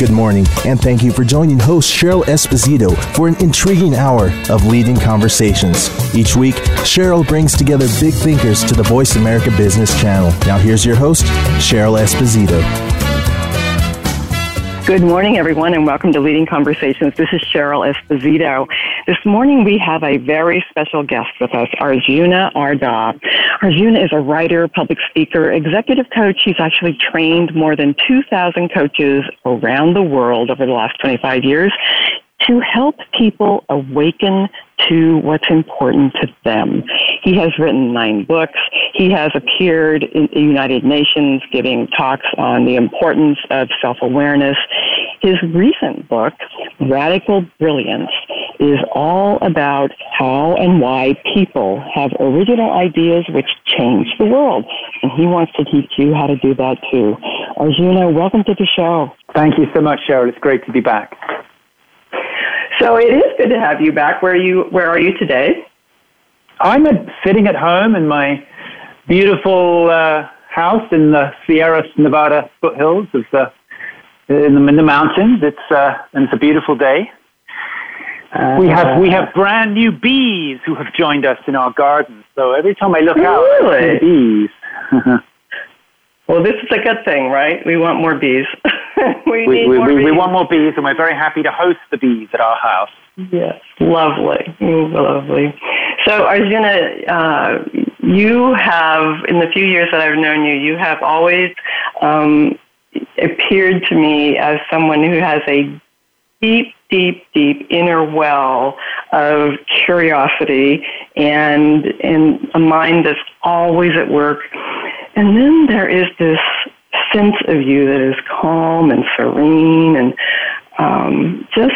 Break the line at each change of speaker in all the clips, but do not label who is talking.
Good morning, and thank you for joining host Cheryl Esposito for an intriguing hour of leading conversations. Each week, Cheryl brings together big thinkers to the Voice America Business Channel. Now, here's your host, Cheryl Esposito.
Good morning, everyone, and welcome to Leading Conversations. This is Cheryl Esposito. This morning we have a very special guest with us, Arjuna Ardagh. Arjuna is a writer, public speaker, executive coach. He's actually trained more than 2,000 coaches around the world over the last 25 years to help people awaken to what's important to them. He has written nine books. He has appeared in the United Nations giving talks on the importance of self awareness. His recent book, Radical Brilliance, is all about how and why people have original ideas which change the world. And he wants to teach you how to do that too. Arjuna, welcome to the show.
Thank you so much, Cheryl. It's great to be back.
So it is good to have you back. Where are you? Where are you today?
I'm at, sitting at home in my beautiful uh, house in the Sierra Nevada foothills of the in the, in the mountains. It's uh, and it's a beautiful day. Uh, we have we have brand new bees who have joined us in our garden. So every time I look out,
really?
I see bees.
well, this is a good thing, right? We want more bees. we,
we, we,
we,
we, want more bees, and we're very happy to host the bees at our house.
Yes, lovely, lovely. So, Arjuna, uh, you have, in the few years that I've known you, you have always um, appeared to me as someone who has a deep, deep, deep inner well of curiosity and and a mind that's always at work. And then there is this sense of you that is calm and serene and um, just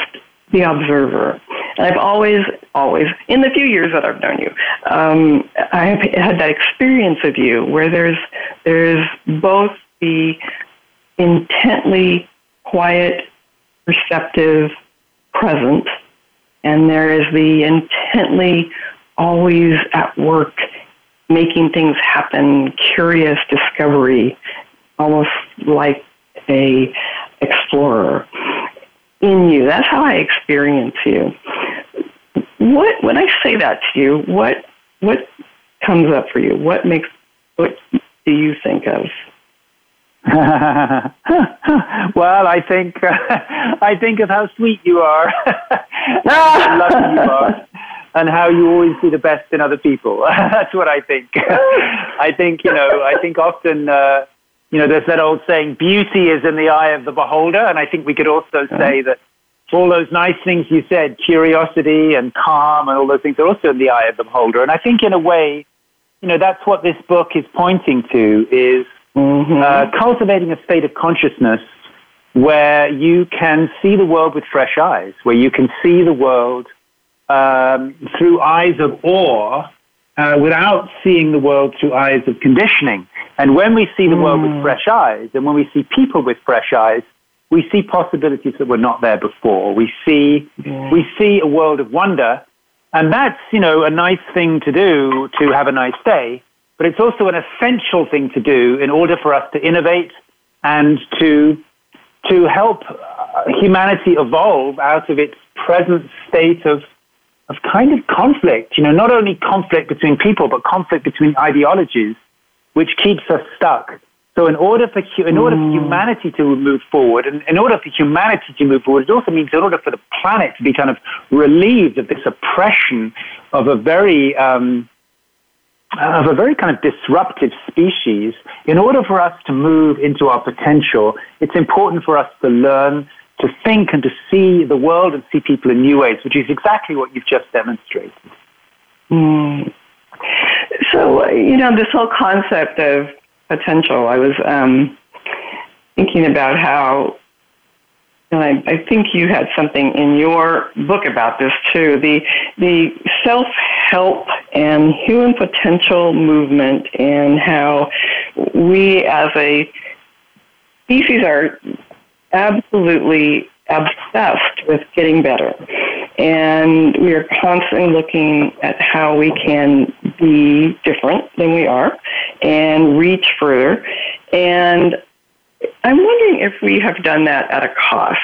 the observer. And I've always, always, in the few years that I've known you, um, I've had that experience of you where there's there's both the intently quiet, receptive presence, and there is the intently always at work, making things happen, curious discovery almost like a explorer in you. That's how I experience you. What when I say that to you, what what comes up for you? What makes what do you think of?
well, I think uh, I think of how sweet you are, how lucky you are, and how you always see the best in other people. That's what I think. I think you know. I think often uh, you know, there's that old saying, beauty is in the eye of the beholder. And I think we could also say that all those nice things you said, curiosity and calm and all those things are also in the eye of the beholder. And I think in a way, you know, that's what this book is pointing to is mm-hmm. uh, cultivating a state of consciousness where you can see the world with fresh eyes, where you can see the world um, through eyes of awe uh, without seeing the world through eyes of conditioning. And when we see the world with hmm. fresh eyes, and when we see people with fresh eyes, we see possibilities that were not there before. We see, yeah. we see a world of wonder, and that's, you know, a nice thing to do to have a nice day, but it's also an essential thing to do in order for us to innovate and to, to help uh, humanity evolve out of its present state of, of kind of conflict. You know, not only conflict between people, but conflict between ideologies which keeps us stuck. So in order for in order for hmm. humanity to move forward, and in order for humanity to move forward, it also means in order for the planet to be kind of relieved of this oppression of a very um, of a very kind of disruptive species. In order for us to move into our potential, it's important for us to learn to think and to see the world and see people in new ways, which is exactly what you've just demonstrated.
Mm. So, you know, this whole concept of potential, I was um, thinking about how, and I, I think you had something in your book about this too, the, the self help and human potential movement, and how we as a species are absolutely obsessed with getting better. And we are constantly looking at how we can be different than we are and reach further. And I'm wondering if we have done that at a cost.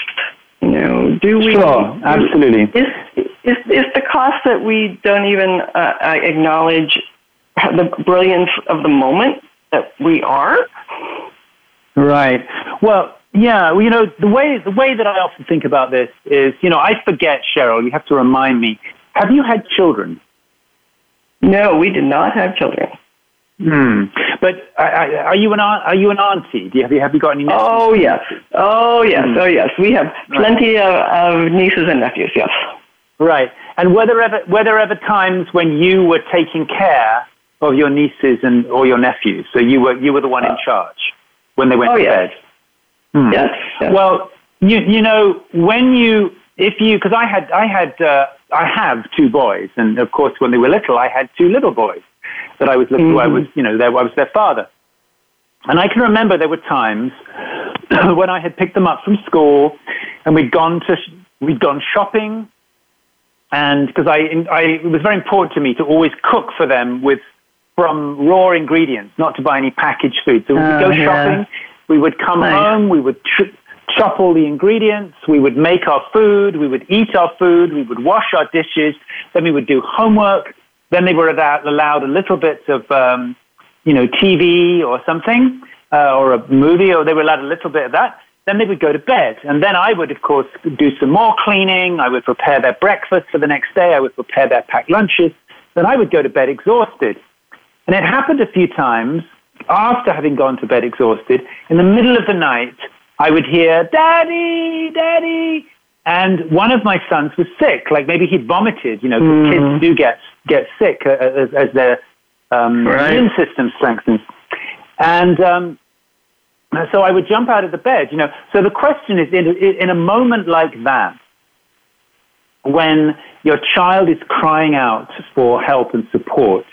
You know, do we?
Sure, absolutely.
Is, is, is the cost that we don't even uh, acknowledge the brilliance of the moment that we are?
Right. Well, yeah. Well, you know, the way the way that I often think about this is, you know, I forget, Cheryl. You have to remind me. Have you had children?
No, we did not have children.
Hmm. But are you an are you an auntie? Do you have you have you got any nephews?
Oh yes. Oh yes. Hmm. Oh yes. We have plenty of, of nieces and nephews. Yes.
Right. And were there ever were there ever times when you were taking care of your nieces and or your nephews? So you were you were the one in uh, charge when they went
oh,
to
yes.
bed.
Hmm. Yes,
yes. Well, you you know when you if you because I had I had uh, I have two boys and of course when they were little I had two little boys that I was looking, mm-hmm. I was, you know, I was their father. And I can remember there were times when I had picked them up from school and we'd gone to, we'd gone shopping and because I, I, it was very important to me to always cook for them with, from raw ingredients, not to buy any packaged food. So we'd oh, go yeah. shopping, we would come nice. home, we would tr- chop all the ingredients, we would make our food, we would eat our food, we would wash our dishes, then we would do homework, then they were allowed a little bit of, um, you know, TV or something, uh, or a movie, or they were allowed a little bit of that. Then they would go to bed. And then I would, of course, do some more cleaning. I would prepare their breakfast for the next day. I would prepare their packed lunches. Then I would go to bed exhausted. And it happened a few times after having gone to bed exhausted. In the middle of the night, I would hear, Daddy, Daddy. And one of my sons was sick, like maybe he'd vomited. You know, mm. kids do get get sick uh, as, as their um, right. immune system strengthens. And um, so I would jump out of the bed, you know. So the question is, in, in a moment like that, when your child is crying out for help and support,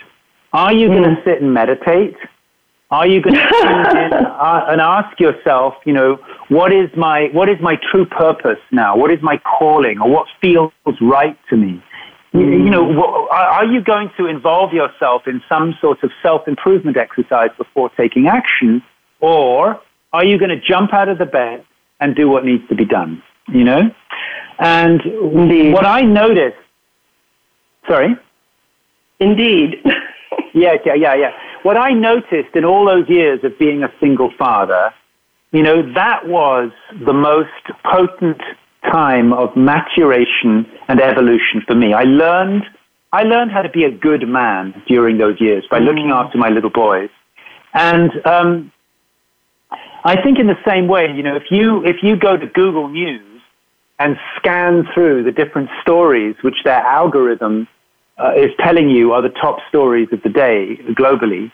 are you mm. going to sit and meditate? Are you going to uh, and ask yourself, you know, what is my what is my true purpose now? What is my calling, or what feels right to me? You, you know, are you going to involve yourself in some sort of self-improvement exercise before taking action, or are you going to jump out of the bed and do what needs to be done? You know, and Indeed. what I noticed. Sorry.
Indeed.
yeah, yeah, yeah, yeah. What I noticed in all those years of being a single father, you know, that was the most potent time of maturation and evolution for me. I learned, I learned how to be a good man during those years by looking mm. after my little boys. And um, I think in the same way, you know, if you, if you go to Google News and scan through the different stories which their algorithm uh, is telling you are the top stories of the day globally,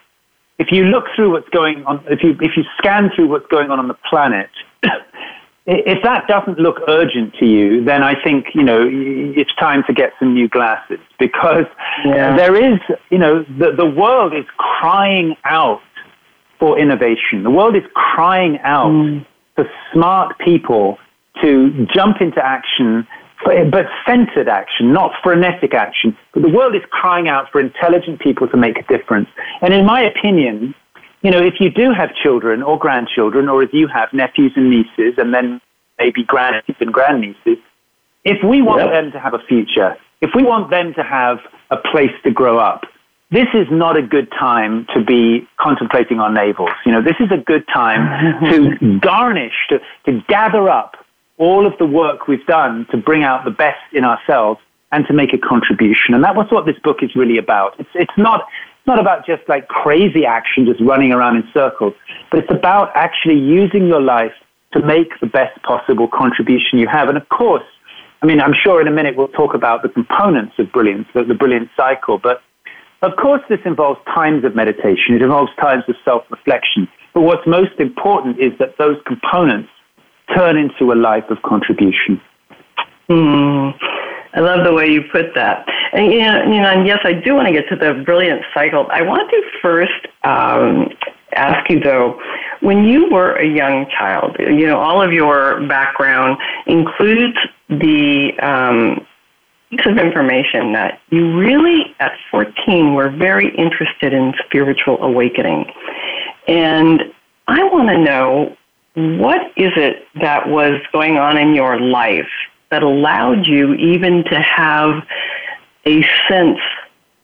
if you look through what's going on, if you, if you scan through what's going on on the planet, if that doesn't look urgent to you, then I think, you know, it's time to get some new glasses because yeah. there is, you know, the, the world is crying out for innovation. The world is crying out mm. for smart people to jump into action, but centered action, not frenetic action. But the world is crying out for intelligent people to make a difference. And in my opinion, you know, if you do have children or grandchildren, or if you have nephews and nieces, and then maybe grandnieces and grandnieces, if we want yep. them to have a future, if we want them to have a place to grow up, this is not a good time to be contemplating our navels. You know, this is a good time to garnish, to, to gather up all of the work we've done to bring out the best in ourselves and to make a contribution. And that was what this book is really about. It's, it's not, not about just like crazy action, just running around in circles, but it's about actually using your life to make the best possible contribution you have. And of course, I mean, I'm sure in a minute we'll talk about the components of brilliance, the, the brilliant cycle, but of course this involves times of meditation. It involves times of self-reflection. But what's most important is that those components turn into a life of contribution.
Mm. I love the way you put that. And you know, you know, and yes, I do want to get to the brilliant cycle. I want to first um, ask you though, when you were a young child, you know, all of your background includes the um, piece of information that you really, at 14, were very interested in spiritual awakening. And I want to know what is it that was going on in your life that allowed you even to have a sense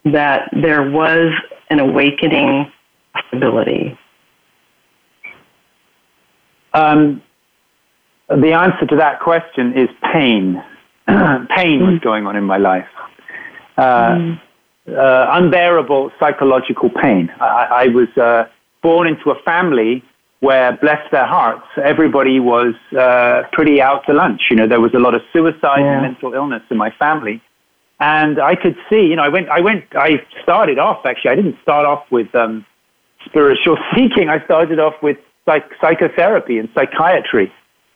that there was an awakening possibility?
Um, the answer to that question is pain. pain was mm. going on in my life. Uh, mm. uh, unbearable psychological pain. I, I was uh, born into a family where, bless their hearts, everybody was uh, pretty out to lunch. You know, there was a lot of suicide yeah. and mental illness in my family. And I could see, you know, I went, I went, I started off actually, I didn't start off with um, spiritual seeking. I started off with psych- psychotherapy and psychiatry.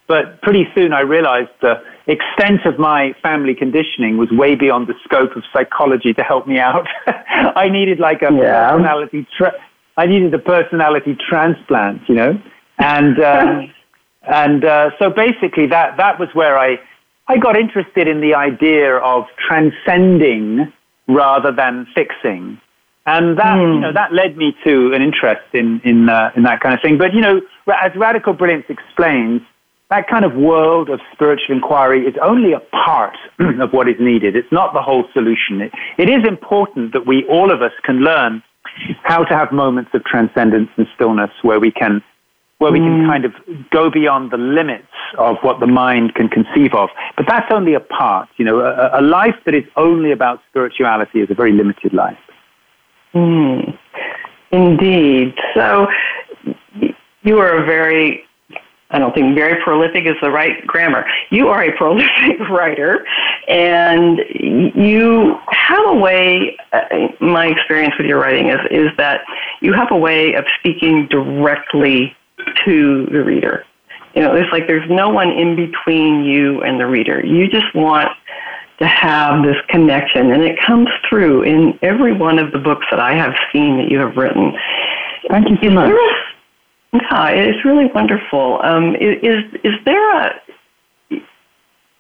But pretty soon I realized the extent of my family conditioning was way beyond the scope of psychology to help me out. I needed like a yeah. personality, tra- I needed a personality transplant, you know? And, um, and uh, so basically that, that was where I, I got interested in the idea of transcending rather than fixing. And that, mm. you know, that led me to an interest in, in, uh, in that kind of thing. But, you know, as Radical Brilliance explains, that kind of world of spiritual inquiry is only a part of what is needed. It's not the whole solution. It, it is important that we, all of us, can learn how to have moments of transcendence and stillness where we can where we can mm. kind of go beyond the limits of what the mind can conceive of. But that's only a part. You know, a, a life that is only about spirituality is a very limited life.
Mm. Indeed. So you are a very I don't think very prolific is the right grammar. You are a prolific writer, and you have a way. Uh, my experience with your writing is is that you have a way of speaking directly to the reader. You know, it's like there's no one in between you and the reader. You just want to have this connection, and it comes through in every one of the books that I have seen that you have written.
Thank you so is much.
Yeah, it's really wonderful. Um, is is there a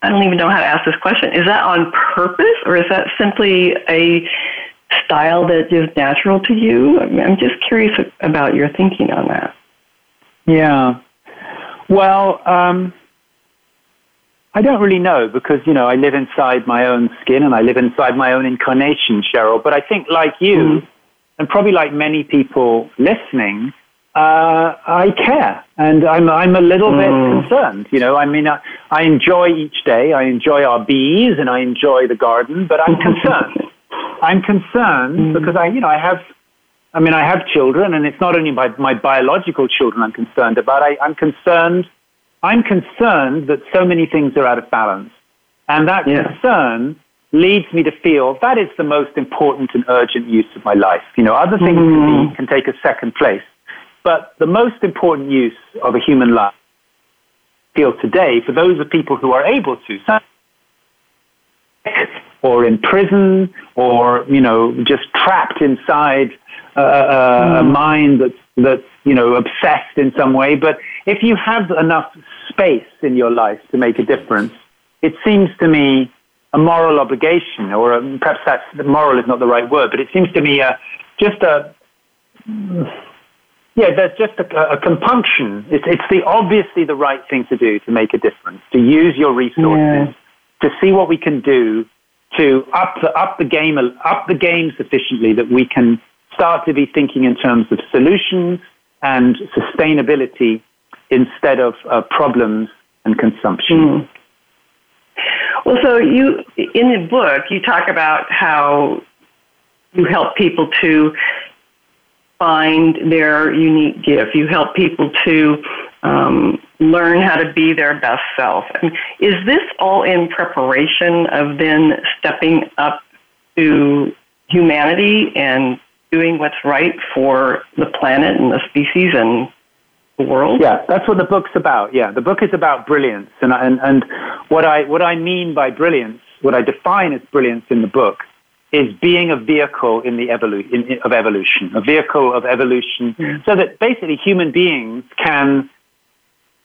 I don't even know how to ask this question. Is that on purpose, or is that simply a style that is natural to you? I'm just curious about your thinking on that.
Yeah. Well, um, I don't really know because, you know, I live inside my own skin and I live inside my own incarnation, Cheryl. But I think, like you, mm. and probably like many people listening, uh, I care and I'm, I'm a little mm. bit concerned. You know, I mean, I, I enjoy each day. I enjoy our bees and I enjoy the garden, but I'm concerned. I'm concerned mm. because I, you know, I have I mean, I have children, and it's not only my, my biological children I'm concerned about. I, I'm concerned. I'm concerned that so many things are out of balance, and that yeah. concern leads me to feel that is the most important and urgent use of my life. You know, other things mm-hmm. can, be, can take a second place, but the most important use of a human life, feel today, for those of people who are able to, or in prison, or you know, just trapped inside uh, mm. a mind that's that's you know obsessed in some way. But if you have enough space in your life to make a difference, it seems to me a moral obligation, or a, perhaps that's the moral is not the right word, but it seems to me a, just a yeah, there's just a, a compunction. It's, it's the obviously the right thing to do to make a difference, to use your resources, yeah. to see what we can do to up the, up the game up the game sufficiently that we can start to be thinking in terms of solutions and sustainability instead of uh, problems and consumption. Mm.
Well, so you in the book you talk about how you help people to find their unique gift. You help people to um, learn how to be their best self. is this all in preparation of then stepping up to humanity and doing what's right for the planet and the species and the world?
Yeah, that's what the book's about. Yeah, the book is about brilliance, and and and what I what I mean by brilliance, what I define as brilliance in the book, is being a vehicle in the evolu- in, in, of evolution, a vehicle of evolution, mm. so that basically human beings can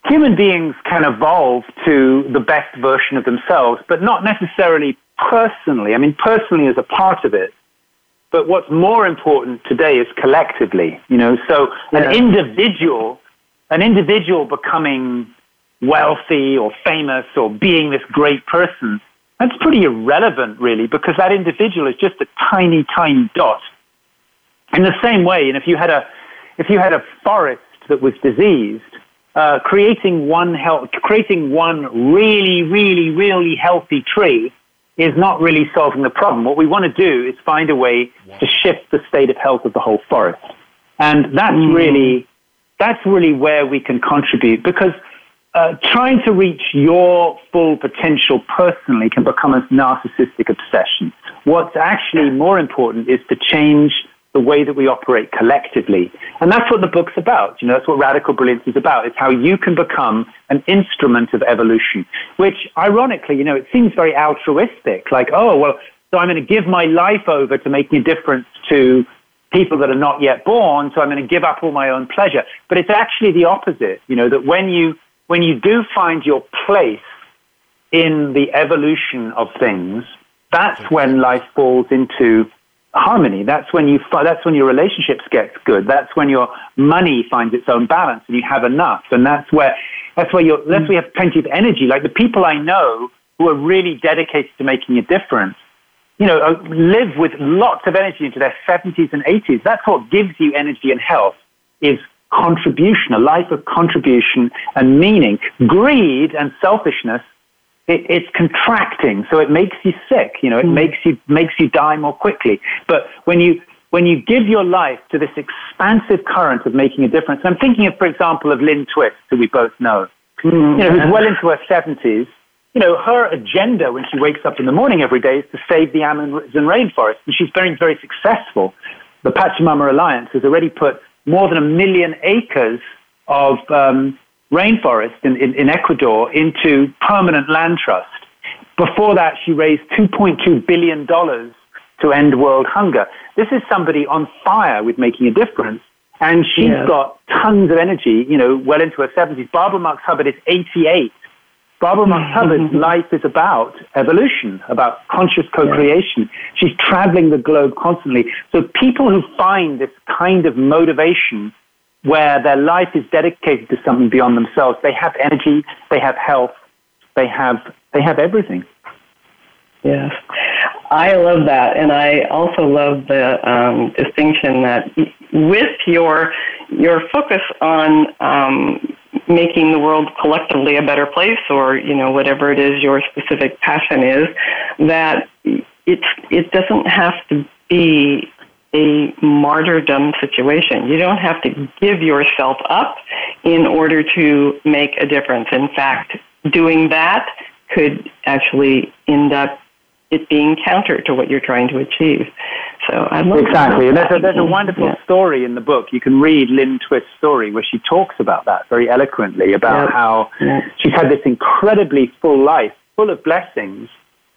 human beings can evolve to the best version of themselves, but not necessarily personally. I mean, personally as a part of it, but what's more important today is collectively, you know, so an individual an individual becoming wealthy or famous or being this great person, that's pretty irrelevant, really, because that individual is just a tiny, tiny dot. In the same way, and if you had a, if you had a forest that was diseased, uh, creating one health, creating one really, really, really healthy tree is not really solving the problem. What we want to do is find a way to shift the state of health of the whole forest, and that's mm. really, that's really where we can contribute because uh, trying to reach your full potential personally can become a narcissistic obsession. What's actually more important is to change the way that we operate collectively. And that's what the book's about. You know, that's what radical brilliance is about. It's how you can become an instrument of evolution, which ironically, you know, it seems very altruistic. Like, oh, well, so I'm going to give my life over to making a difference to people that are not yet born. So I'm going to give up all my own pleasure. But it's actually the opposite. You know, that when you when you do find your place in the evolution of things, that's when life falls into harmony. That's when you that's when your relationships get good. That's when your money finds its own balance and you have enough. And that's where that's where you that's where you have plenty of energy. Like the people I know who are really dedicated to making a difference, you know, uh, live with lots of energy into their 70s and 80s. That's what gives you energy and health is contribution, a life of contribution and meaning. Greed and selfishness, it, it's contracting, so it makes you sick. You know, it mm. makes you makes you die more quickly. But when you when you give your life to this expansive current of making a difference, I'm thinking of, for example, of Lynn Twist, who we both know, mm. you know, who's well into her 70s. You know, her agenda when she wakes up in the morning every day is to save the Amazon rainforest, and she's very, very successful. The Pachamama Alliance has already put more than a million acres of um, rainforest in, in, in Ecuador into permanent land trust. Before that, she raised $2.2 billion to end world hunger. This is somebody on fire with making a difference. And she's yeah. got tons of energy, you know, well into her 70s. Barbara Marx Hubbard is 88. Barbara Marx mm-hmm. Hubbard's life is about evolution, about conscious co-creation. She's traveling the globe constantly. So people who find this kind of motivation where their life is dedicated to something beyond themselves, they have energy, they have health, they have, they have everything.
Yes. I love that. And I also love the um, distinction that with your, your focus on um, making the world collectively a better place or you know whatever it is your specific passion is that it's it doesn't have to be a martyrdom situation. You don't have to give yourself up in order to make a difference. In fact, doing that could actually end up it being counter to what you're trying to achieve. So I love
exactly, and there's a, there's a wonderful yeah. story in the book. You can read Lynn Twist's story where she talks about that very eloquently about yeah. how yeah. she's had this incredibly full life, full of blessings,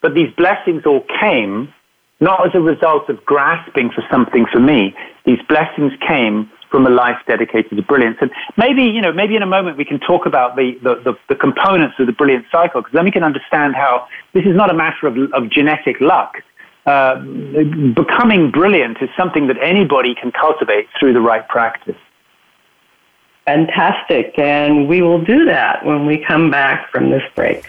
but these blessings all came not as a result of grasping for something for me. These blessings came from a life dedicated to brilliance. And maybe, you know, maybe in a moment we can talk about the, the, the, the components of the brilliant cycle, because then we can understand how this is not a matter of, of genetic luck. Uh, becoming brilliant is something that anybody can cultivate through the right practice.
Fantastic. And we will do that when we come back from this break.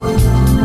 Thank you.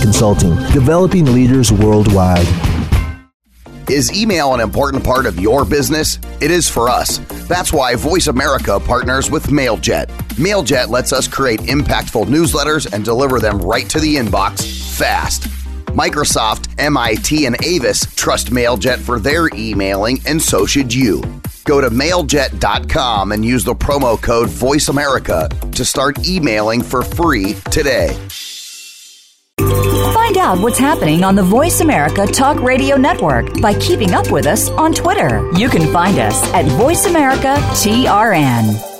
Consulting, developing leaders worldwide.
Is email an important part of your business? It is for us. That's why Voice America partners with MailJet. MailJet lets us create impactful newsletters and deliver them right to the inbox fast. Microsoft, MIT, and Avis trust MailJet for their emailing, and so should you. Go to mailjet.com and use the promo code VoiceAmerica to start emailing for free today.
Find out what's happening on the Voice America Talk Radio Network by keeping up with us on Twitter. You can find us at Voice America TRN.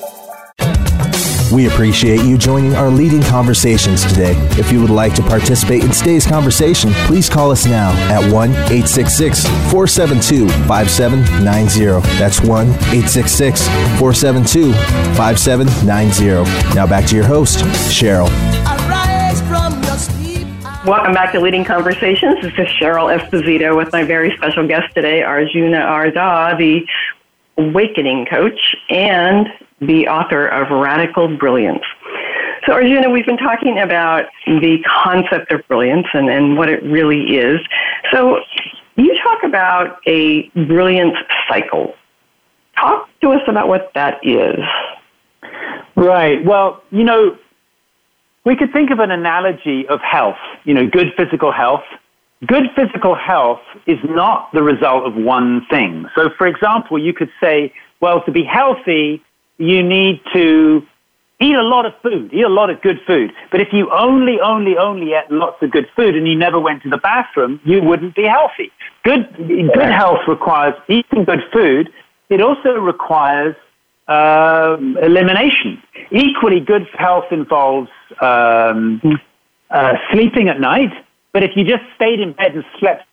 We appreciate you joining our leading conversations today. If you would like to participate in today's conversation, please call us now at 1 866 472 5790. That's 1 866 472 5790. Now back to your host, Cheryl.
Welcome back to Leading Conversations. This is Cheryl Esposito with my very special guest today, Arjuna Ardagh, the awakening coach and the author of Radical Brilliance. So, Arjuna, we've been talking about the concept of brilliance and, and what it really is. So, you talk about a brilliance cycle. Talk to us about what that is.
Right. Well, you know, we could think of an analogy of health, you know, good physical health. Good physical health is not the result of one thing. So, for example, you could say, well, to be healthy, you need to eat a lot of food, eat a lot of good food. But if you only, only, only ate lots of good food and you never went to the bathroom, you wouldn't be healthy. Good, good health requires eating good food. It also requires um, elimination. Equally, good health involves um, uh, sleeping at night, but if you just stayed in bed and slept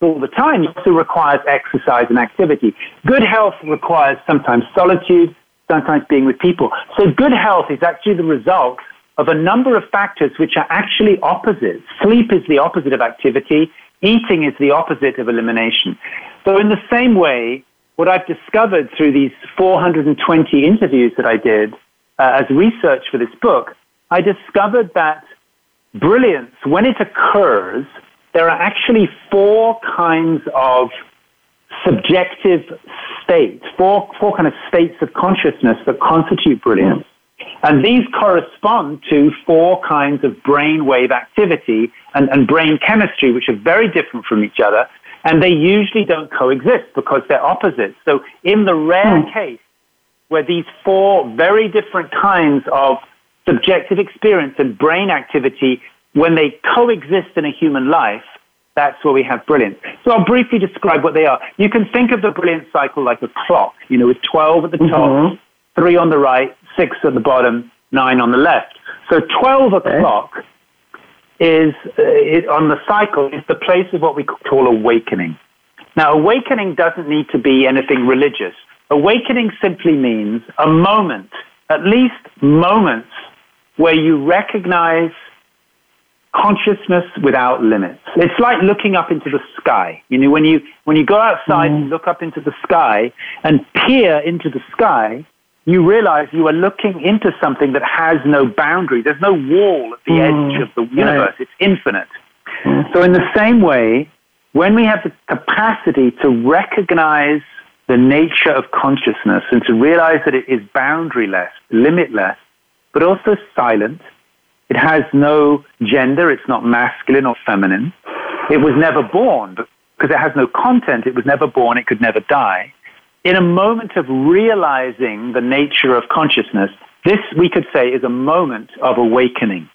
all the time, it also requires exercise and activity. Good health requires sometimes solitude, sometimes being with people. So good health is actually the result of a number of factors which are actually opposites. Sleep is the opposite of activity. Eating is the opposite of elimination. So in the same way, what I've discovered through these 420 interviews that I did uh, as research for this book, I discovered that brilliance, when it occurs, there are actually four kinds of subjective states, four, four kind of states of consciousness that constitute brilliance. And these correspond to four kinds of brainwave activity and, and brain chemistry, which are very different from each other and they usually don't coexist because they're opposites. So in the rare hmm. case where these four very different kinds of subjective experience and brain activity, when they coexist in a human life, that's where we have brilliance. So I'll briefly describe what they are. You can think of the brilliance cycle like a clock, you know, with 12 at the top, mm-hmm. three on the right, six at the bottom, nine on the left. So 12 o'clock is uh, on the cycle is the place of what we call awakening. Now, awakening doesn't need to be anything religious. Awakening simply means a moment, at least moments, where you recognize consciousness without limits. It's like looking up into the sky. You know, when you, when you go outside mm. and look up into the sky and peer into the sky, you realize you are looking into something that has no boundary. There's no wall at the mm. edge of the universe. Right. It's infinite. Mm. So in the same way, when we have the capacity to recognize the nature of consciousness and to realize that it is boundaryless, limitless, but also silent, it has no gender, it's not masculine or feminine. It was never born because it has no content, it was never born, it could never die. In a moment of realizing the nature of consciousness, this we could say is a moment of awakening.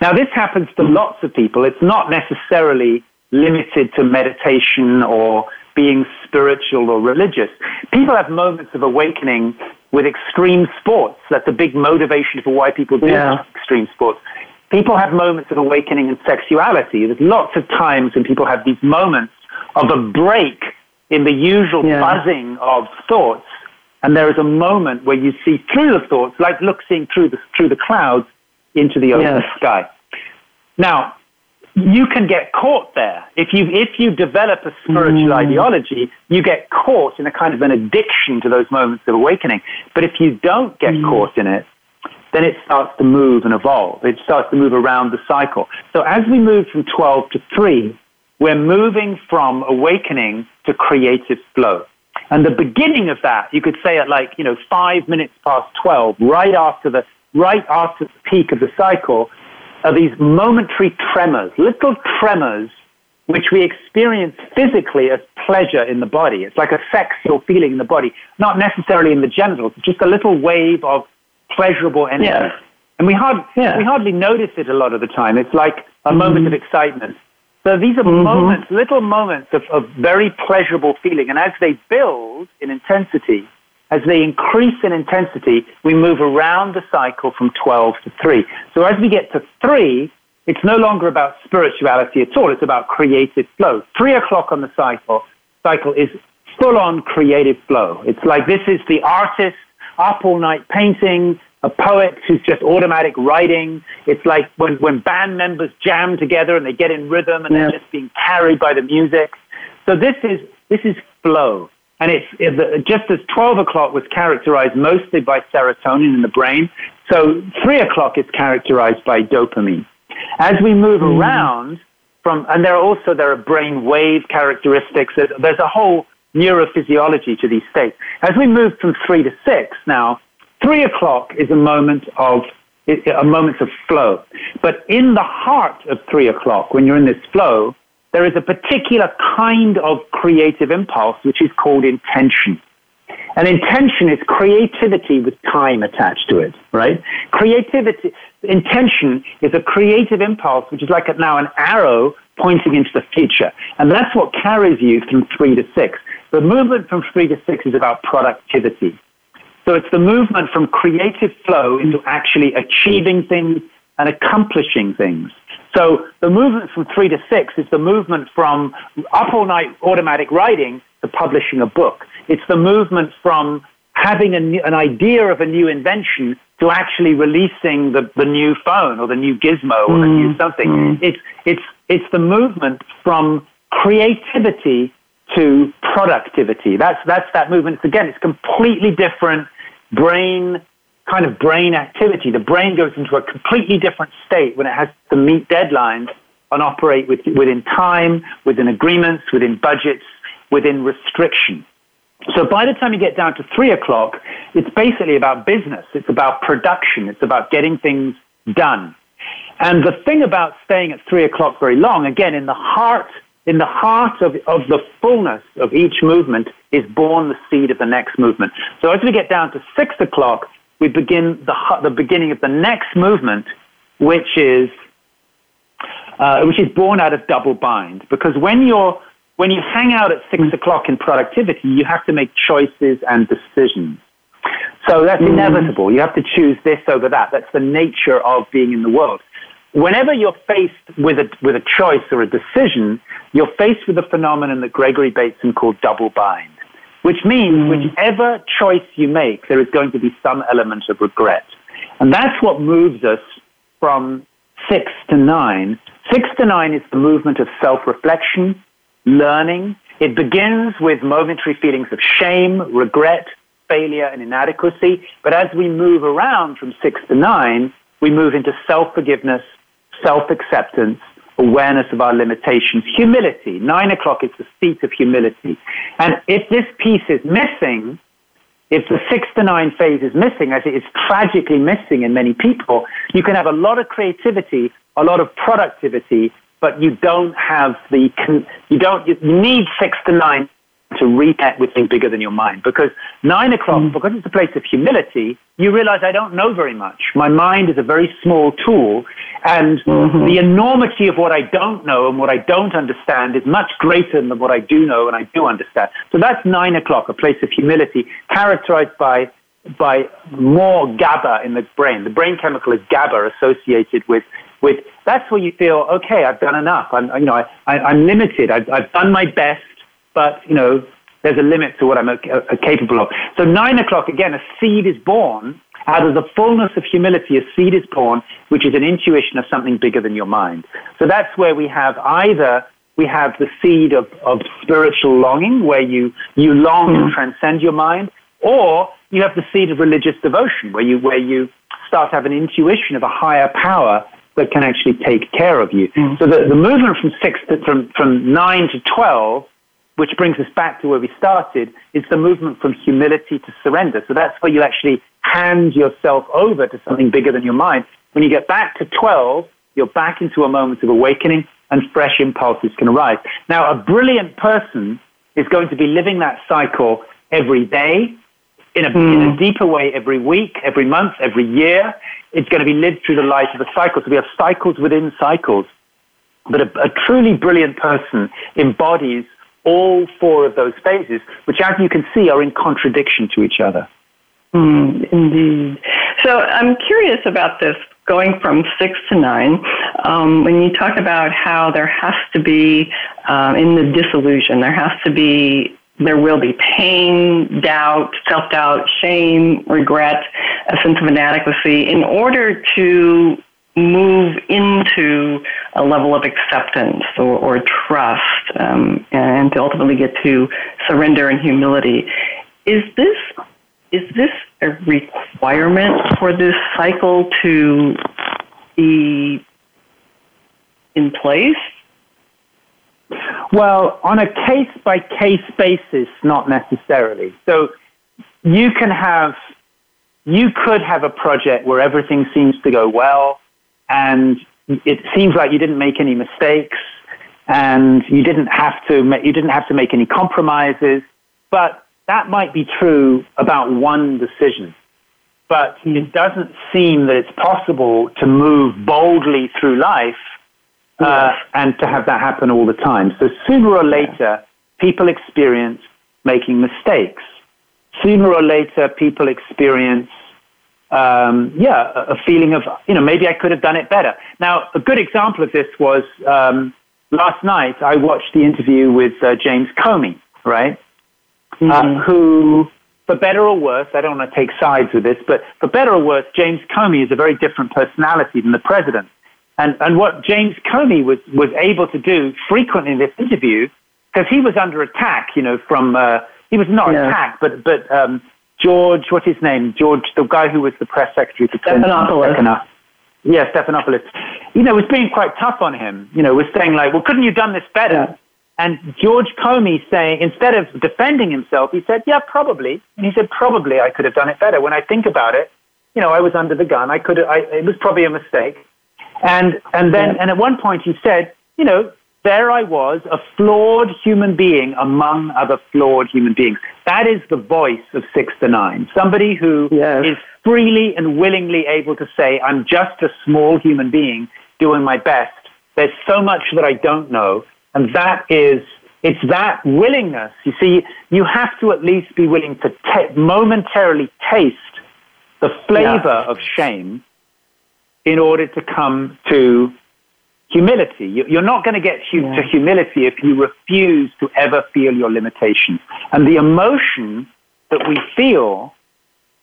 Now, this happens to lots of people. It's not necessarily limited to meditation or being spiritual or religious. People have moments of awakening with extreme sports. That's a big motivation for why people do yeah. extreme sports. People have moments of awakening and sexuality. There's lots of times when people have these moments of a break in the usual yeah. buzzing of thoughts, and there is a moment where you see through the thoughts, like look seeing through the through the clouds into the open sky. Now, you can get caught there. If you, if you develop a spiritual mm. ideology, you get caught in a kind of an addiction to those moments of awakening. But if you don't get mm. caught in it, then it starts to move and evolve. It starts to move around the cycle. So as we move from 12 to 3, we're moving from awakening to creative flow. And the beginning of that, you could say at like, you know, five minutes past 12, right after the, right after the peak of the cycle, are these momentary tremors, little tremors which we experience physically as pleasure in the body. It's like a sexual feeling in the body, not necessarily in the genitals, just a little wave of pleasurable energy. Yeah. And we, hard, yeah. we hardly notice it a lot of the time. It's like a mm-hmm. moment of excitement. So these are mm-hmm. moments, little moments of, of very pleasurable feeling. And as they build in intensity, as they increase in intensity, we move around the cycle from 12 to 3. So as we get to 3, it's no longer about spirituality at all. It's about creative flow. 3 o'clock on the cycle, cycle is full on creative flow. It's like this is the artist up all night painting, a poet who's just automatic writing. It's like when, when band members jam together and they get in rhythm and yeah. they're just being carried by the music. So this is, this is flow. And it's, it, just as 12 o'clock was characterized mostly by serotonin in the brain, so 3 o'clock is characterized by dopamine. As we move mm. around from, and there are also, there are brain wave characteristics. There's, there's a whole neurophysiology to these states. As we move from 3 to 6 now, 3 o'clock is a moment of a moment of flow. But in the heart of 3 o'clock, when you're in this flow, there is a particular kind of creative impulse which is called intention. And intention is creativity with time attached to it, right? Creativity, intention is a creative impulse which is like now an arrow pointing into the future. And that's what carries you from three to six. The movement from three to six is about productivity. So it's the movement from creative flow into actually achieving things and accomplishing things. So the movement from three to six is the movement from up all night automatic writing to publishing a book. It's the movement from having a, an idea of a new invention to actually releasing the, the new phone or the new gizmo or mm. the new mm. something. Mm. It's, it's, it's the movement from creativity to productivity. That's, that's that movement. Again, it's completely different brain kind of brain activity. The brain goes into a completely different state when it has to meet deadlines and operate with, within time, within agreements, within budgets, within restriction. So by the time you get down to three o'clock, it's basically about business. It's about production. It's about getting things done. And the thing about staying at three o'clock very long, again, in the heart, in the heart of, of the fullness of each movement is born the seed of the next movement. So as we get down to six o'clock, we begin the, the beginning of the next movement, which is, uh, which is born out of double bind. Because when you're, when you hang out at six o'clock in productivity, you have to make choices and decisions. So that's mm. inevitable. You have to choose this over that. That's the nature of being in the world. Whenever you're faced with a, with a choice or a decision, you're faced with a phenomenon that Gregory Bateson called double bind which means mm. whichever choice you make, there is going to be some element of regret. And that's what moves us from six to nine, six to nine is the movement of self reflection, learning. It begins with momentary feelings of shame, regret, failure, and inadequacy. But as we move around from six to nine, we move into self forgiveness, self acceptance, awareness of our limitations, humility. Nine o'clock is the seat of humility. And if this piece is missing, if the six to nine phase is missing, as it is tragically missing in many people, you can have a lot of creativity, a lot of productivity, but you don't have the, you don't, you need six to nine to reconnect with things bigger than your mind. Because nine o'clock, mm. because it's a place of humility, you realize I don't know very much. My mind is a very small tool, and mm-hmm. the enormity of what I don't know and what I don't understand is much greater than what I do know and I do understand. So that's nine o'clock, a place of humility, characterized by by more GABA in the brain. The brain chemical is GABA associated with with that's where you feel okay. I've done enough. I'm you know I, I, am limited. I've, I've done my best but you know, there's a limit to what I'm uh, uh, capable of. So nine o'clock again, a seed is born out of the fullness of humility. A seed is born, which is an intuition of something bigger than your mind. So that's where we have either we have the seed of, of spiritual longing, where you you long mm. to transcend your mind, or you have the seed of religious devotion, where you where you start to have an intuition of a higher power that can actually take care of you. Mm. So the, the movement from six to, from from nine to twelve which brings us back to where we started, is the movement from humility to surrender. So that's where you actually hand yourself over to something bigger than your mind. When you get back to 12, you're back into a moment of awakening and fresh impulses can arise. Now, a brilliant person is going to be living that cycle every day, in a, mm. in a hmm. deeper way every week, every month, every year. It's going to be lived through the light of a cycle. So we have cycles within cycles. But a, a truly brilliant person embodies all four of those phases, which, as you can see, are in contradiction to each other.
Mm, indeed. So I'm curious about this going from six to nine. Um, when you talk about how there has to be, uh, in the disillusion, there has to be there will be pain, doubt, self doubt, shame, regret, a sense of inadequacy in order to move into a level of acceptance or, or trust um, and to ultimately get to surrender and humility. Is this is this a requirement for this cycle to be in place?
Well, on a case by case basis, not necessarily. So you can have, you could have a project where everything seems to go well and it seems like you didn't make any mistakes and you didn't have to make, you didn't have to make any compromises. But that might be true about one decision. But it doesn't seem that it's possible to move boldly through life uh, and to have that happen all the time. So sooner or later people experience making mistakes. Sooner or later people experience um, yeah, a, feeling of, you know, maybe I could have done it better. Now, a good example of this was um, last night I watched the interview with uh, James Comey, right? Mm-hmm. Uh, who, for better or worse, I don't want to take sides with this, but for better or worse, James Comey is a very different personality than the president. And, and what James Comey was, was able to do frequently in this interview, because he was under attack, you know, from, uh, he was not yeah. attacked, but, but um, George, what's his name? George, the guy who was the press secretary for.
Stephanopoulos.
Yeah, Stephanopoulos. You know, was being quite tough on him. You know, was saying like, well, couldn't you have done this better? Yeah. And George Comey saying, instead of defending himself, he said, yeah, probably. And he said, probably I could have done it better. When I think about it, you know, I was under the gun. I could I, it was probably a mistake. And, and then, yeah. and at one point he said, you know, there I was, a flawed human being among other flawed human beings. That is the voice of six to nine. Somebody who yes. is freely and willingly able to say, I'm just a small human being doing my best. There's so much that I don't know. And that is, it's that willingness. You see, you have to at least be willing to t- momentarily taste the flavor of shame in order to come to humility. You're not going to get to humility if you refuse to ever feel your limitations. And the emotion that we feel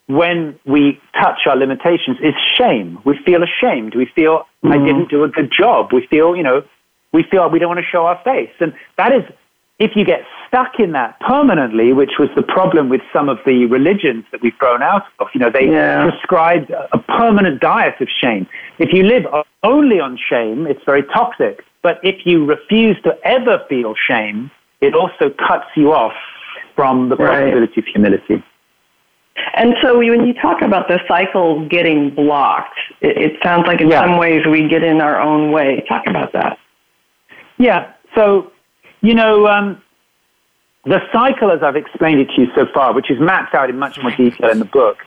when we touch our limitations is shame. We feel ashamed. We feel mm-hmm. I didn't do a good job. We feel, you know, we feel we don't want to show our face. And that is, if you get stuck in that permanently, which was the problem with some of the religions that we've thrown out of, you know, they yeah. prescribed a permanent diet of shame. If you live only on shame, it's very toxic. But if you refuse to ever feel shame, it also cuts you off from the possibility right. of humility.
And so when you talk about the cycle getting blocked, it, it sounds like in yeah. some ways we get in our own way. Talk about that.
Yeah. So, you know, um, the cycle, as I've explained it to you so far, which is mapped out in much more detail in the book,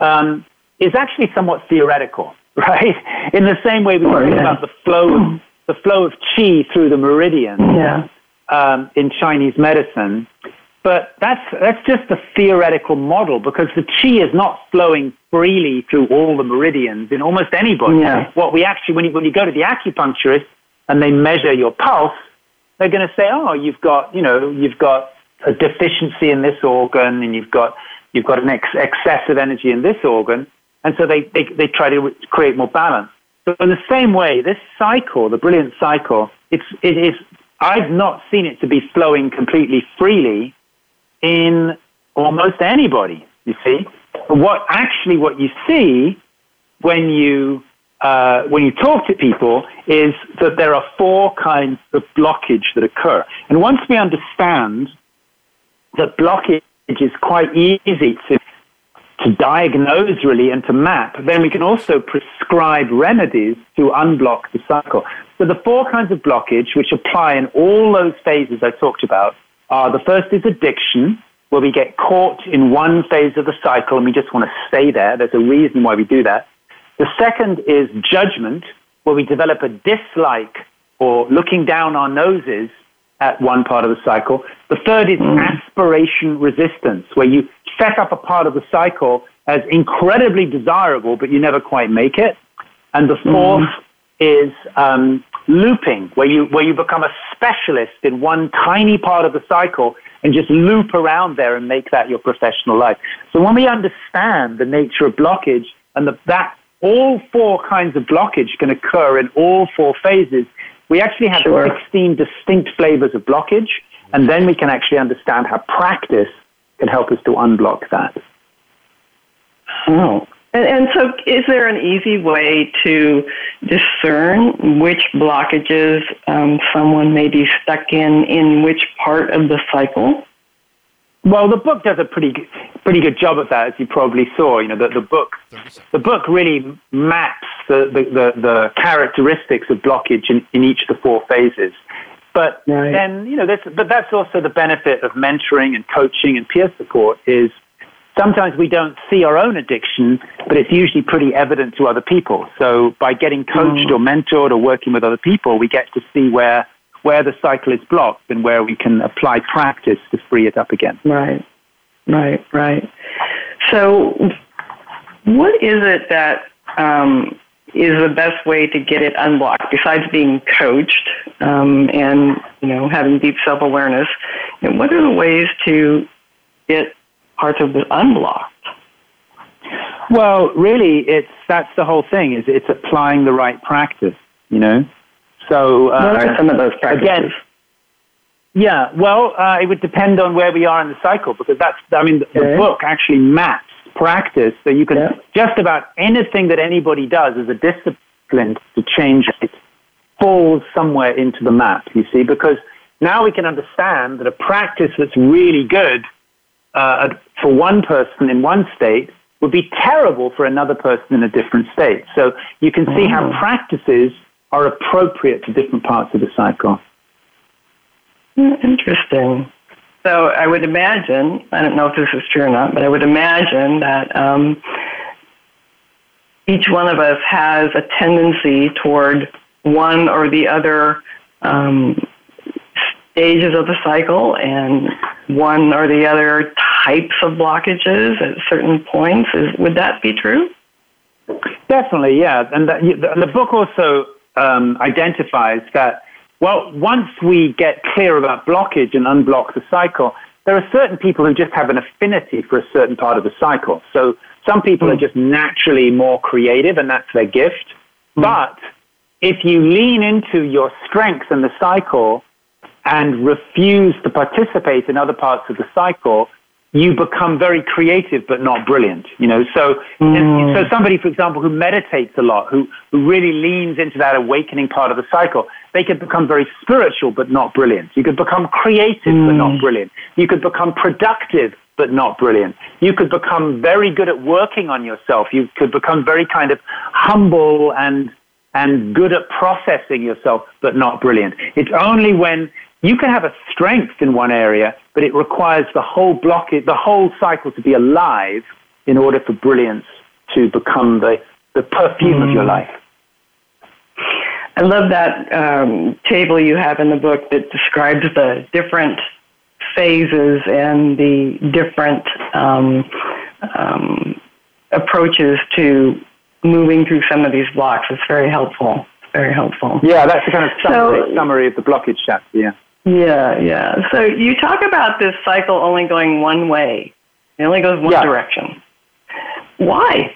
um, is actually somewhat theoretical, right? In the same way we oh, talk yeah. about the flow, of, the flow of qi through the meridian yeah. um, in Chinese medicine. But that's, that's just a theoretical model because the chi is not flowing freely through all the meridians in almost anybody. Yeah. What we actually, when you, when you go to the acupuncturist and they measure your pulse, they're going to say, oh, you've got, you know, you've got a deficiency in this organ and you've got, you've got an ex- excess of energy in this organ. And so they, they, they try to create more balance. So in the same way, this cycle, the brilliant cycle, it's, it is, I've not seen it to be flowing completely freely in almost anybody, you see. What actually what you see when you uh, when you talk to people is that there are four kinds of blockage that occur. And once we understand that blockage is quite easy to to diagnose really and to map, then we can also prescribe remedies to unblock the cycle. So the four kinds of blockage which apply in all those phases I talked about are the first is addiction, where we get caught in one phase of the cycle and we just want to stay there. There's a reason why we do that. The second is judgment, where we develop a dislike or looking down our noses at one part of the cycle. The third is mm. aspiration resistance, where you set up a part of the cycle as incredibly desirable, but you never quite make it. And the fourth mm. is um, looping, where you, where you become a specialist in one tiny part of the cycle and just loop around there and make that your professional life. So when we understand the nature of blockage and the, that all four kinds of blockage can occur in all four phases, we actually have sure. 16 distinct flavors of blockage, and then we can actually understand how practice can help us to unblock that.
Oh, and, and, so, is there an easy way to discern which blockages um, someone may be stuck in in which part of the cycle?
Well, the book does a pretty pretty good job of that, as you probably saw. You know, the, the book the book really maps the, the, the, the characteristics of blockage in, in each of the four phases. But right. then, you know, but that's also the benefit of mentoring and coaching and peer support is sometimes we don't see our own addiction, but it's usually pretty evident to other people. So by getting coached mm. or mentored or working with other people, we get to see where where the cycle is blocked and where we can apply practice to free it up again.
Right, right, right. So, what is it that um, is the best way to get it unblocked besides being coached um, and you know having deep self awareness? And what are the ways to get parts of the unblocked?
Well, really, it's that's the whole thing. Is it's applying the right practice, you know. So
uh, what are some of those practices? Again,
yeah, well, uh, it would depend on where we are in the cycle because that's, I mean, the, okay. the book actually maps practice so you can yeah. just about anything that anybody does as a discipline to change it falls somewhere into the map, you see, because now we can understand that a practice that's really good uh, for one person in one state would be terrible for another person in a different state. So you can see how mm. practices are appropriate to different parts of the cycle.
Interesting. So I would imagine, I don't know if this is true or not, but I would imagine that um, each one of us has a tendency toward one or the other um, stages of the cycle and one or the other types of blockages at certain points. Is, would that be true?
Definitely, yeah. And the, the book also um, identifies that, well, once we get clear about blockage and unblock the cycle, there are certain people who just have an affinity for a certain part of the cycle. So Some people are just naturally more creative, and that's their gift.
Mm.
But if you lean into your strengths in the cycle and refuse to participate in other parts of the cycle, you become very creative but not brilliant. You know, so
Mm.
so somebody, for example, who meditates a lot, who, who really leans into that awakening part of the cycle, they could become very spiritual but not brilliant. You could become creative but not brilliant. You could become productive but not brilliant. You could become very good at working on yourself. You could become very kind of humble and and good at processing yourself, but not brilliant. It's only when you can have a strength in one area, but it requires the whole block, the whole cycle to be alive in order for brilliance to become the, the perfume of your life.
I love that um, table you have in the book that describes the different phases and the different um, um, approaches to moving through some of these blocks. It's very helpful. It's very helpful.
Yeah, that's the kind of summary,
So-
summary of the blockage chapter. Yeah.
Yeah, yeah. So you talk about this cycle only going one way. It only goes one
Yeah.
direction. Why?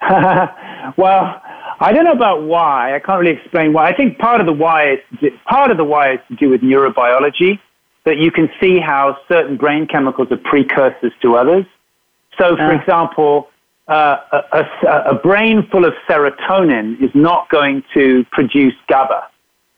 well, I don't know about why. I can't really explain why. I think part of the why is part of the why is to do with neurobiology. That you can see how certain brain chemicals are precursors to others. So, for
Ah.
example, uh, a, a, a brain full of serotonin is not going to produce GABA.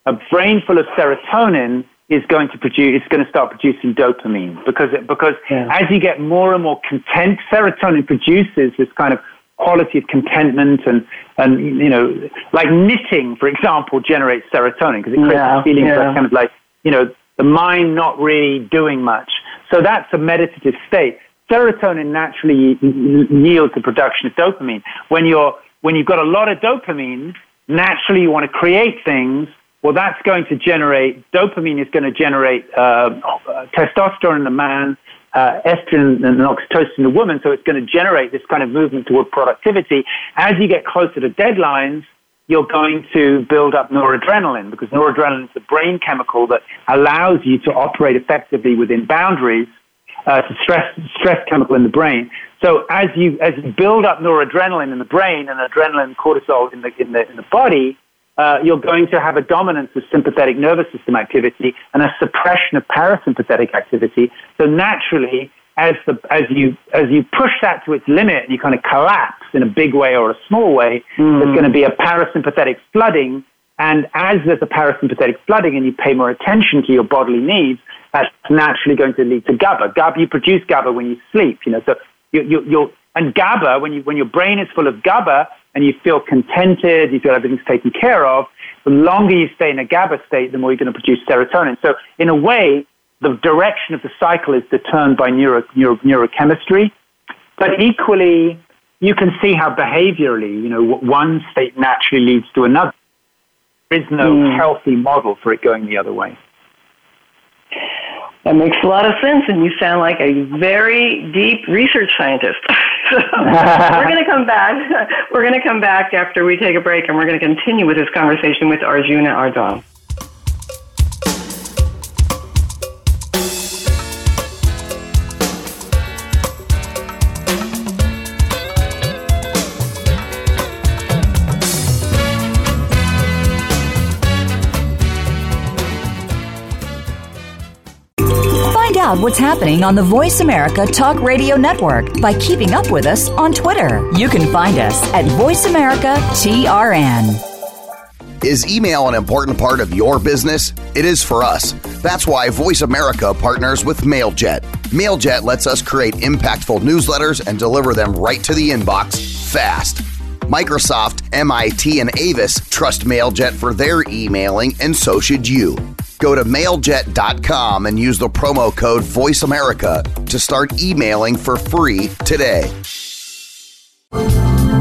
A brain full of serotonin is going to produce, it's going to start producing dopamine because, it, because
Yeah.
as you get more and more content, serotonin produces this kind of quality of contentment and, and you know, like knitting, for example, generates serotonin because it creates
Yeah,
a feeling
yeah.
of kind of like, you know, the mind not really doing much. So that's a meditative state. Serotonin naturally yields the production of dopamine. When you're when you've got a lot of dopamine, naturally you want to create things. Well, that's going to generate dopamine is going to generate uh, testosterone in the man, uh, estrogen and oxytocin in the woman. So it's going to generate this kind of movement toward productivity. As you get closer to deadlines, you're going to build up noradrenaline because noradrenaline is the brain chemical that allows you to operate effectively within boundaries. Uh, a stress stress chemical in the brain. So as you as you build up noradrenaline in the brain and adrenaline, cortisol in the in the in the body, uh, you're going to have a dominance of sympathetic nervous system activity and a suppression of parasympathetic activity. So naturally, as the as you as you push that to its limit and you kind of collapse in a big way or a small way, there's going to be a parasympathetic flooding. And as there's a parasympathetic flooding and you pay more attention to your bodily needs, that's naturally going to lead to GABA. GABA, you produce GABA when you sleep, you know, so you, you, you'll, and GABA, when, you, when your brain is full of GABA and you feel contented, you feel everything's taken care of, the longer you stay in a GABA state, the more you're going to produce serotonin. So in a way, the direction of the cycle is determined by neuro, neuro, neurochemistry. But equally, you can see how behaviorally, you know, one state naturally leads to another. There is no hmm. healthy model for it going the other way.
That makes a lot of sense, and you sound like a very deep research scientist. so we're going to come back. We're going to come back after we take a break, and we're going to continue with this conversation with Arjuna
Ardagh. What's happening on the Voice America Talk Radio Network by keeping up with us on Twitter. You can find us at Voice America TRN.
Is email an important part of your business? It is for us. That's why Voice America partners with MailJet. MailJet lets us create impactful newsletters and deliver them right to the inbox fast. Microsoft, MIT, and Avis trust MailJet for their emailing, and so should you. Go to mailjet.com and use the promo code VoiceAmerica to start emailing for free today.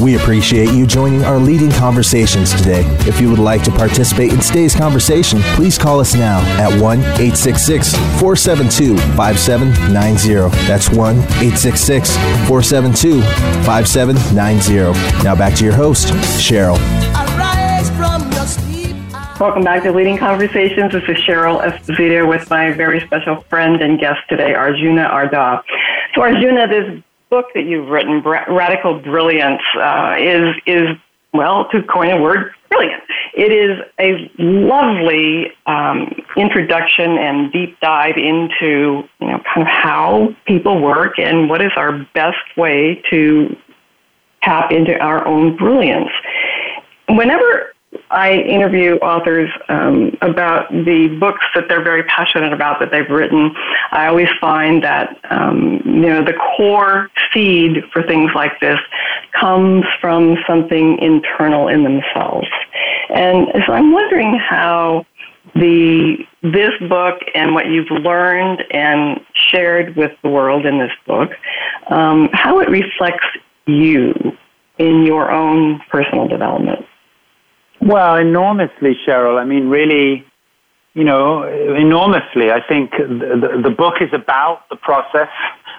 We appreciate you joining our leading conversations today. If you would like to participate in today's conversation, please call us now at 1 866 472 5790. That's 1 866 472 5790. Now back to your host, Cheryl.
Welcome back to Leading Conversations. This is Cheryl Esposito with my very special friend and guest today, Arjuna Ardagh. So, Arjuna, this book that you've written, Radical Brilliance, uh, is is well, to coin a word, brilliant. It is a lovely um, introduction and deep dive into you know kind of how people work and what is our best way to tap into our own brilliance. Whenever I interview authors um, about the books that they're very passionate about that they've written. I always find that um, you know the core seed for things like this comes from something internal in themselves, and so I'm wondering how the this book and what you've learned and shared with the world in this book, um, how it reflects you in your own personal development.
Well, enormously, Cheryl. I mean, really, you know, enormously. I think the, the, book is about the process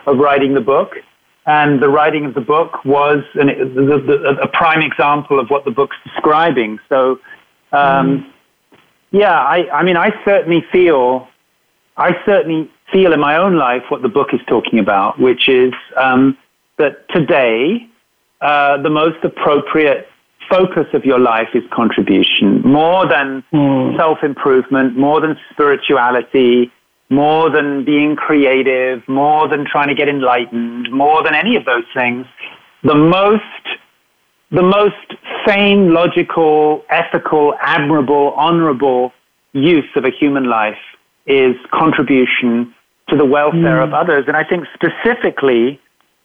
of writing the book. And the writing of the book was an, the, the, a prime example of what the book's describing. So, um, mm. yeah, I, I mean, I certainly feel, I certainly feel in my own life what the book is talking about, which is um, that today, uh, the most appropriate focus of your life is contribution more than mm. self improvement, more than spirituality, more than being creative, more than trying to get enlightened, more than any of those things. The most, the most sane, logical, ethical, admirable, honorable use of a human life is contribution to the welfare mm. of others. And I think specifically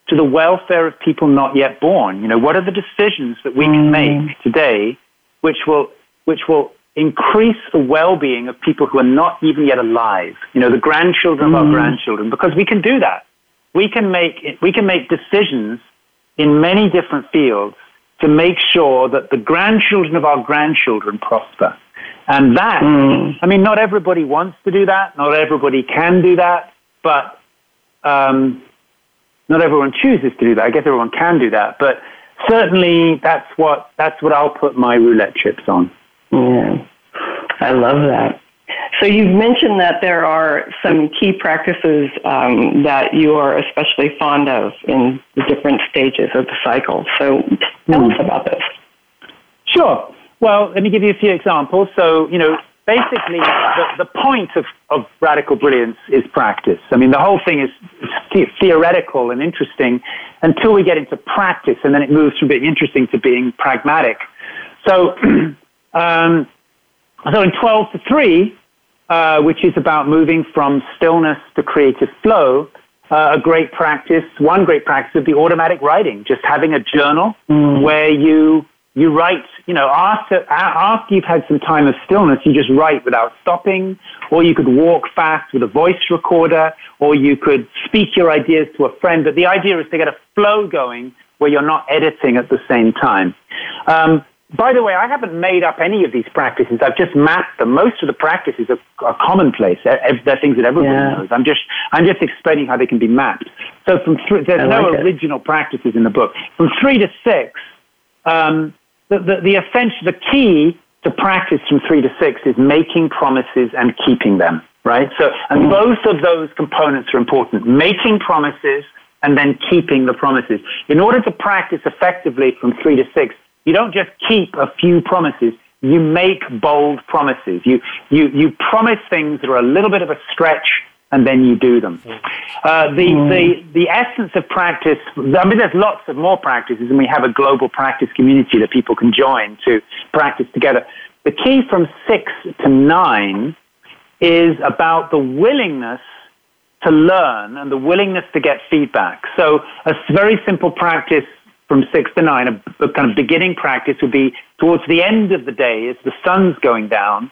to the welfare of people not yet born. You know, what are the decisions that we can mm. make today which will, which will increase the well-being of people who are not even yet alive, you know, the grandchildren mm. of our mm. grandchildren, because we can do that. We can make, we can make decisions in many different fields to make sure that the grandchildren of our grandchildren prosper. And that, mm. I mean, not everybody wants to do that, not everybody can do that, but um, not everyone chooses to do that. I guess everyone can do that, but certainly that's what that's what I'll put my roulette chips on.
Yeah, I love that. So you've mentioned that there are some key practices um, that you are especially fond of in the different stages of the cycle. So tell mm. us about this.
Sure. Well, let me give you a few examples. So, you know, basically the, the point of, of radical brilliance is practice. I mean, the whole thing is the- theoretical and interesting until we get into practice, and then it moves from being interesting to being pragmatic. So, um, so in 12 to 3, uh, which is about moving from stillness to creative flow, uh, a great practice, one great practice would be automatic writing, just having a journal mm. where you you write, you know, after, after you've had some time of stillness, you just write without stopping, or you could walk fast with a voice recorder, or you could speak your ideas to a friend. But the idea is to get a flow going where you're not editing at the same time. Um, by the way, I haven't made up any of these practices. I've just mapped them. Most of the practices are, are commonplace. They're things that everybody yeah. knows. I'm just, I'm just explaining how they can be mapped. So from th- there's no original practices in the book. From three to six, um, the, the, the essential, the key to practice from three to six is making promises and keeping them, right? So, and mm. both of those components are important. Making promises and then keeping the promises. In order to practice effectively from three to six, you don't just keep a few promises. You make bold promises. You, you, you promise things that are a little bit of a stretch and then you do them. Uh, the, mm. the, the essence of practice, I mean, there's lots of more practices, and we have a global practice community that people can join to practice together. The key from six to nine is about the willingness to learn and the willingness to get feedback. So, a very simple practice from six to nine, a, a kind of beginning practice would be towards the end of the day as the sun's going down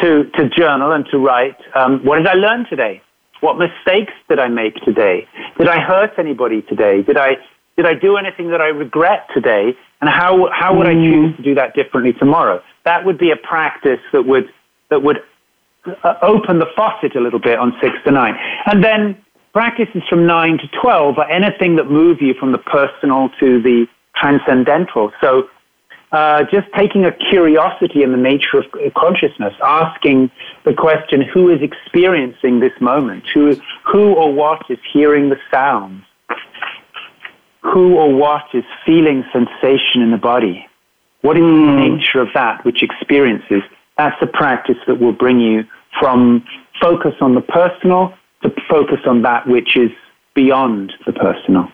to, to journal and to write, um, what did I learn today? What mistakes did I make today? Did I hurt anybody today? Did I, did I do anything that I regret today? And how, how would I mm. choose to do that differently tomorrow? That would be a practice that would, that would uh, open the faucet a little bit on six to nine. And then practices from nine to 12 are anything that move you from the personal to the transcendental. So uh, just taking a curiosity in the nature of consciousness, asking the question, who is experiencing this moment? Who, who or what is hearing the sounds? Who or what is feeling sensation in the body? What is the hmm. nature of that which experiences? That's a practice that will bring you from focus on the personal to focus on that which is beyond the personal.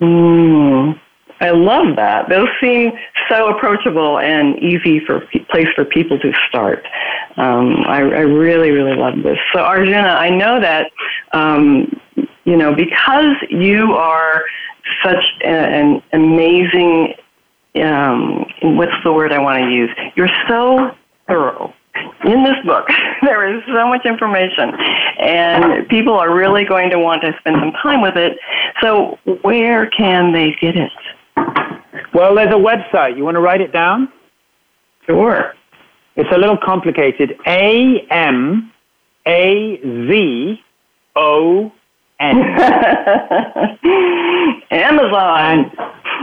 Mm. I love that. Those seem so approachable and easy for place for people to start. Um, I, I, really, really love this. So, Arjuna, I know that um, you know because you are such an amazing. Um, what's the word I want to use? You're so thorough in this book. there is so much information, and people are really going to want to spend some time with it. So, where can they get it?
Well, there's a website. You want to write it down?
Sure.
It's a little complicated. A M A Z O N.
Amazon.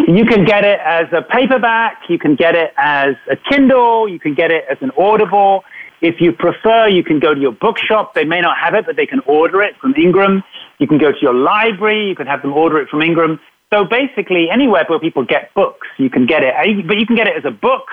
And you can get it as a paperback. You can get it as a Kindle. You can get it as an Audible. If you prefer, you can go to your bookshop. They may not have it, but they can order it from Ingram. You can go to your library. You can have them order it from Ingram. So basically, anywhere where people get books, you can get it. But you can get it as a book,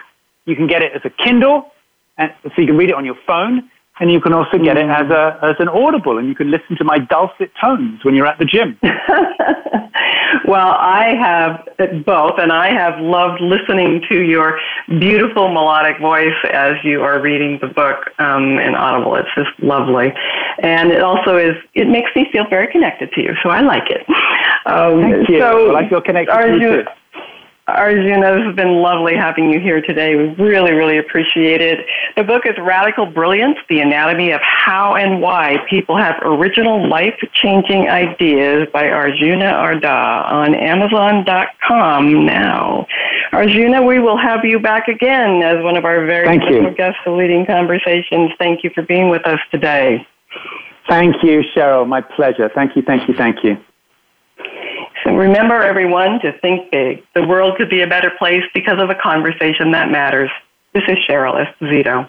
you can get it as a Kindle, and so you can read it on your phone, and you can also get it as a as an audible, and you can listen to my dulcet tones when you're at the gym.
well, I have both, and I have loved listening to your beautiful melodic voice as you are reading the book um, in Audible. It's just lovely, and it also is. It makes me feel very connected to you, so I like it.
Um, Thank you. So, well, I feel connected to you too.
Arjuna, this has been lovely having you here today. We really, really appreciate it. The book is Radical Brilliance The Anatomy of How and Why People Have Original Life Changing Ideas by Arjuna Ardagh on Amazon.com now. Arjuna, we will have you back again as one of our very
Thank
special guests for leading conversations. Thank you for being with us today.
Thank you, Cheryl. My pleasure. Thank you, thank you, thank you.
So remember, everyone, to think big. The world could be a better place because of a conversation that matters. This is Cheryl Esposito.